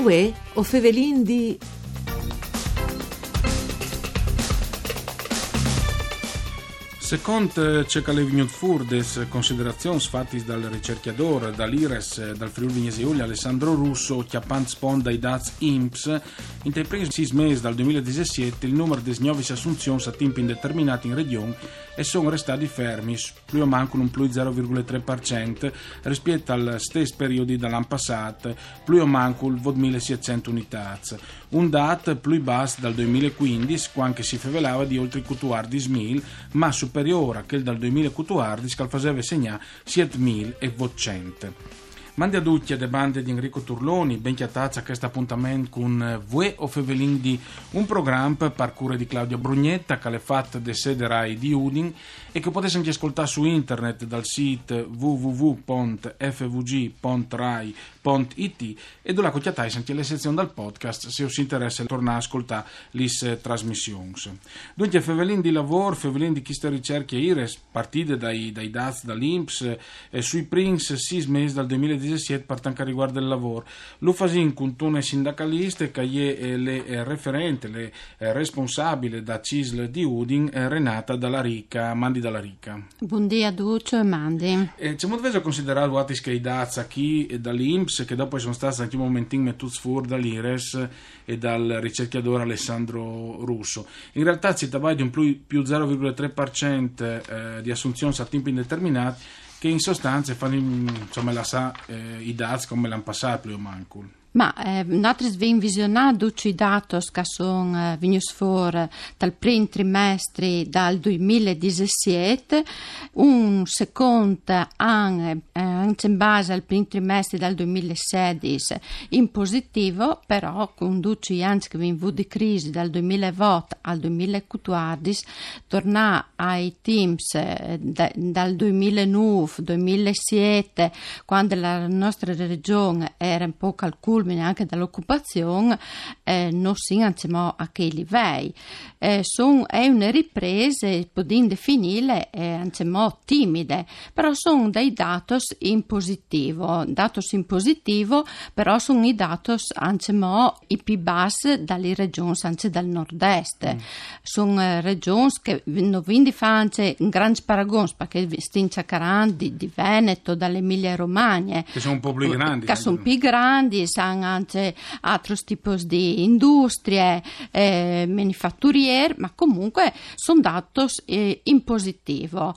Uè, o Fevelin di... Secondo c'è che le vegnut furdes considerazioni fatte dal ricercatore dall'IRES dal Friuli Vignesi Giulia Alessandro Russo chiappant sponda i daz INPS in te primi sei mesi dal 2017 il numero di nuove assunzioni a tempo indeterminato in regione e sono restati fermi più o manco un più 0,3% rispetto al stesso periodo dell'anno passato più o manco il 2700 unità un dato più basso dal 2015 quando si favelava di oltre 14.000 ma superiore superiore a quel dal 2014 che faceva segnare 7.800. Mandi a tutti le bande di Enrico Turloni, ben a questo appuntamento con Vue o Fevelin di un programma per parcure di Claudio Brugnetta che è fatto de sede Rai di Udin e che potete anche ascoltare su internet dal sito www.fvg.rai.it e dove la cocchiatai anche le sezioni dal podcast se us interessa tornare a ascoltare le trasmissioni. Dunque Fevelin di lavoro, Fevelin di chi sta ricerche IRES, partite dai, dai DAZ, dall'INPS, eh, sui Prince 6 mesi dal 2017 2017 per tanto riguarda il lavoro. Lo fasin con tune sindacaliste che è le eh, referente, le eh, responsabile da CISL di Udin, eh, Renata Dalla Ricca, Mandi Dalla Ricca. Buongiorno Duccio e Mandi. Eh, c'è molto veso considerato Atis che i dazza chi dall'Inps che dopo sono stati anche un momentino mettuti fuori dall'Ires e dal ricercatore Alessandro Russo. In realtà si tratta di un più, più 0,3% eh, di assunzioni a tempo indeterminato che in sostanza fanno insomma, la sa, eh, i dati come l'hanno passato più o meno. Ma eh, nosaltres vem visionado i dati che sono eh, venuti fuori dal primo trimestre del 2017, un secondo anno eh, anche in base al primo trimestre del 2016 in positivo, però con duci anni che vengono di crisi dal 2008 al 2014, torna ai teams eh, da, dal 2009-2007, quando la nostra regione era un po' calcolata culmine anche dall'occupazione eh, non siamo a che livelli. Eh, son, è una ripresa, possiamo definire, eh, timide, però sono dei dati in positivo. Dati in positivo, però sono i dati anche i più bassi dalle regioni anche dal nord-est. Mm. Sono eh, regioni che non quindi fanno un grande paragone perché stiamo cercando di, di Veneto, dall'Emilia Romagna. Che sono un po' più grandi. Che sono più grandi, sanno anche altri tipi di industrie eh, manifatturiere, ma comunque sono dati eh, in positivo.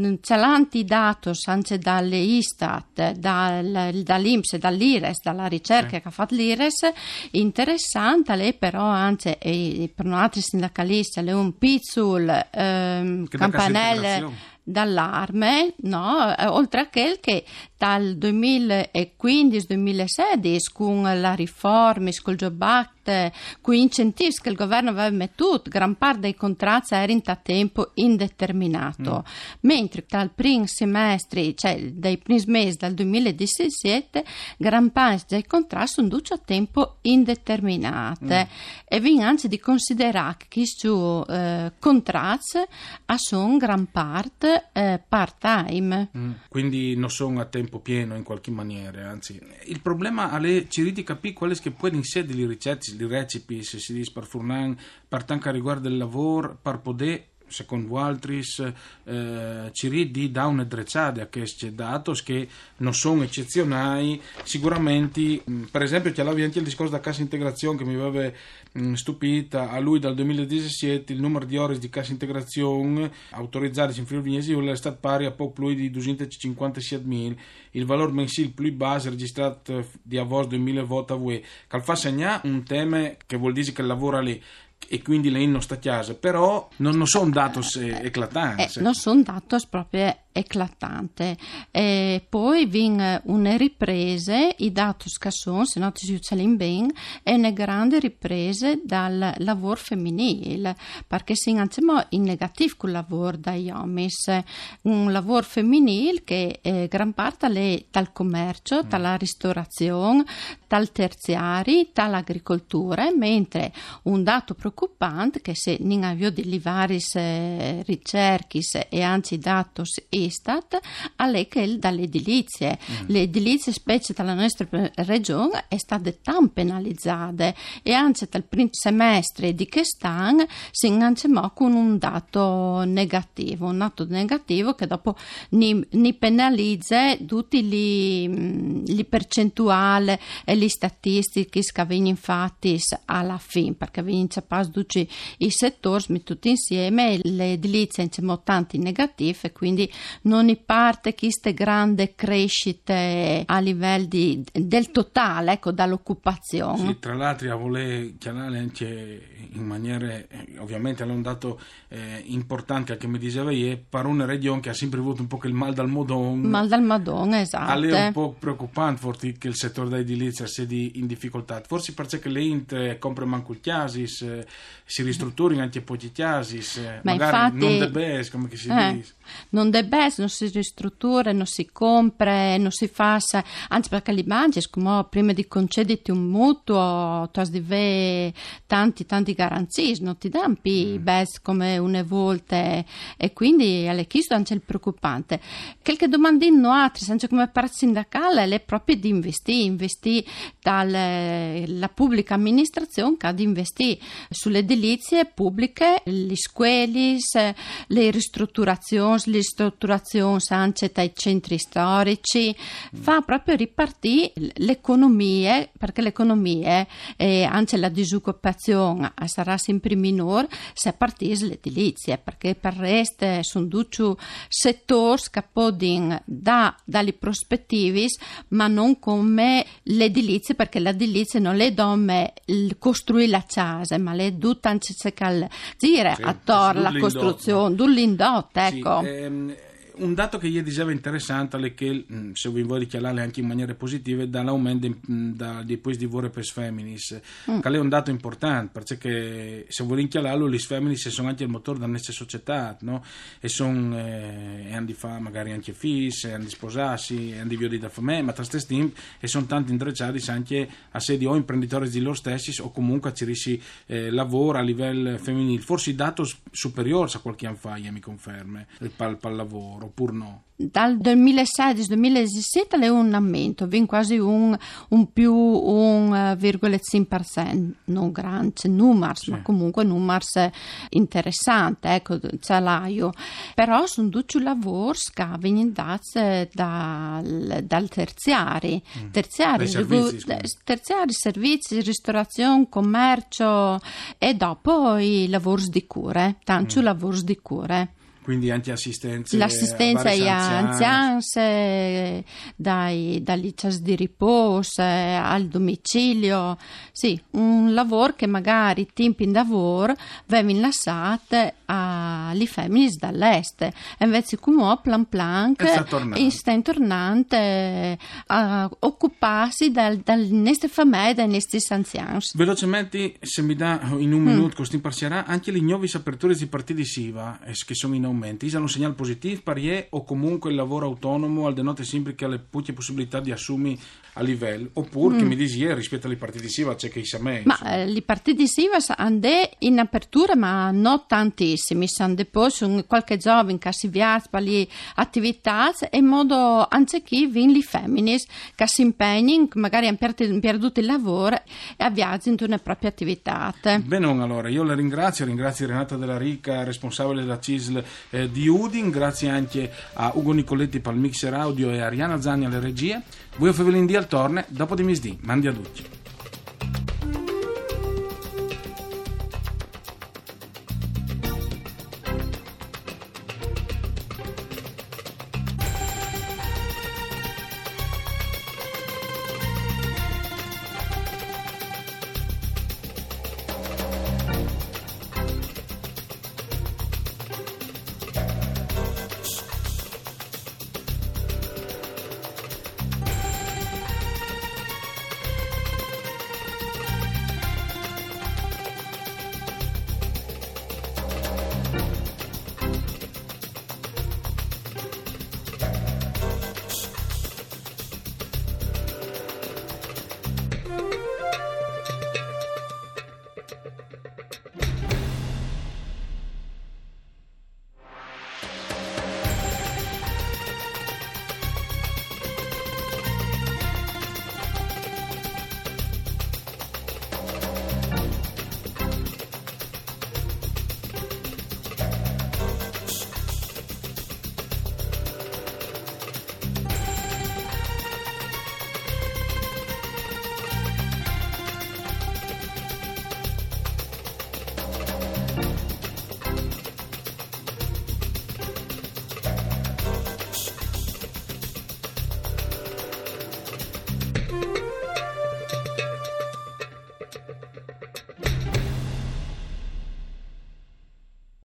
Mm. C'è l'antidato anche dalle Istat, dal, dall'Inps, dall'Ires, dalla ricerca sì. che ha fatto l'Ires, interessante, lei però anche eh, per noi altri sindacalisti, è un pizzul ehm, campanello d'allarme, no? Eh, oltre a quel che dal 2015-2016 con la riforma, con il Job Act, con gli incentivi che il governo aveva messo, gran parte dei contratti erano a tempo indeterminato, mm. mentre dal primo semestre, cioè dai primi mesi del 2017, gran parte dei contratti sono a tempo indeterminato mm. e vi anzi di considerare che questi eh, contratti sono gran parte eh, part-time. Mm, quindi non sono a tempo pieno in qualche maniera, anzi. Il problema è ci di capire quali che poi in sé le recipe, se si dice per furnan, per tanto riguardo il lavoro, per poter secondo altri, eh, ci di da una drezzata a questi dati che non sono eccezionali. Sicuramente, mm, per esempio, c'è anche il discorso della cassa integrazione che mi aveva mm, stupita. A lui dal 2017 il numero di ore di cassa integrazione autorizzate in Friuli Vignesi è stato pari a poco più di 257.000. Il valore mensile più basso registrato di agosto 2020 a UE. Che fa segnare un tema che vuol dire che lavora lì e quindi lei non sta a casa, però non, non sono dati eclatanti. Eh, non sono dati proprio eclatante. E poi vin una ripresa, i dati scassoni, se non si uccelin ben, e una grande ripresa dal lavoro femminile, perché si siamo in negativo con il lavoro dagli uomini. Un lavoro femminile che eh, gran parte è dal commercio, mm. dalla ristorazione, dal terziari, dall'agricoltura, mentre un dato preoccupante che se non avvio di varie eh, ricerche e anzi dati Istat, alle che dalle edilizie. Mm. Le edilizie, specie dalla nostra regione, è state tan penalizzate e anzi dal primo semestre di quest'anno si inganciamo con un dato negativo, un dato negativo che dopo ni, ni penalizza tutti le percentuali e le statistiche che vengono infatti alla fine, perché vengono tutti i settori tutti insieme, le edilizie sono tanti negativi e quindi non ne parte queste grandi crescite a livello di, del totale, ecco, dall'occupazione. Sì, tra l'altro a voler chiamare anche in maniera, eh, ovviamente è un dato eh, importante anche mi diceva ieri, per una regione che ha sempre avuto un po' il mal dal Madon. Mal dal Madon, esatto. È un po' preoccupante forse che il settore dell'edilizia sia in difficoltà, forse perché le int compra manco il chiasis, eh, si ristrutturi anche pochi chiasis, eh, magari infatti, non debes, come si eh, dice. Non debes, non si ristruttura, non si compra, non si fa, anzi perché li mangi, come prima di concederti un mutuo, tu hai tanti, tanti garanzie, non ti danno più mm. come una volta e quindi alle chiesto anche il preoccupante. Quel che domandino altri, anche come parte sindacale, è proprio di investire, investire dalla pubblica amministrazione che ha di investire sulle delizie pubbliche, le scuole, le ristrutturazioni, le ristrutturazioni anche dai centri storici, mm. fa proprio ripartire l'economia, perché l'economia e anche la disoccupazione sarà sempre minore se partisse l'edilizia, perché per il resto sono due settori che possono da, dalle prospettive, ma non come l'edilizia, perché l'edilizia non è come costruire la casa, ma è tutta anche dire sì, attorno alla costruzione, dell'indotto, ecco. Sì, ehm un dato che ieri diceva interessante è che, mm, se vi vuoi dichiarare anche in maniera positiva, dall'aumento mm, di poi di vore per femminis, mm. che è un dato importante, perché se vuoi dichiararlo, le femminis sono anche il motore della nostra società, no? e sono, eh, hanno di fare magari anche figli, hanno di sposarsi, hanno di viodi da famiglia, ma tra stessi tempi, e sono tanti intrecciati anche a sedi o imprenditori di loro stessi o comunque a cirissi eh, lavoro a livello femminile. Forse dato superiore a qualche anno fa, mi conferma, il pal, pal lavoro oppure no? Dal 2016-2017 è un aumento, viene quasi un, un più 1,5%, non grande numeri, sì. ma comunque numeri interessanti, ecco, salario. Però sono tutti lavori che vengono dati dal, dal terziari, mm. terziari, servizi, terziari, servizi, ristorazione, commercio e dopo i lavori di cure, tanti mm. lavori di cure quindi anche assistenza l'assistenza agli anziani dai, dalle case di riposo al domicilio. Sì, un lavoro che magari tempi in lavoro vengono lasciati alle femmine dall'est. E invece come plan plan sta tornando. a occuparsi dal, dal nostre famiglie dai nostri anziani velocemente se mi dà in un mm. minuto così imparcerà anche le nuove aperture di partiti SIVA che sono in aumento hanno un segnale positivo parie o comunque il lavoro autonomo al denote sempre che ha le poche possibilità di assumere a livello. Oppure mm. che mi dici rispetto alle partite SIVA c'è che i me ma eh, le partite SIVA hanno in apertura ma non tantissimi. Sono poi sono qualche giovane che si viaggia per le attività e in modo anche chi vin le femmine che si impegnano magari hanno perduto il lavoro e viaggiano in una propria attività. Bene allora io la ringrazio ringrazio Renata Della Ricca responsabile della CISL eh, di Udin. Grazie anche a Ugo Nicoletti per il mixer audio e a Ariana Zani alle regie. Voi Fevelin di al torne? Dopo di misdì mandi a tutti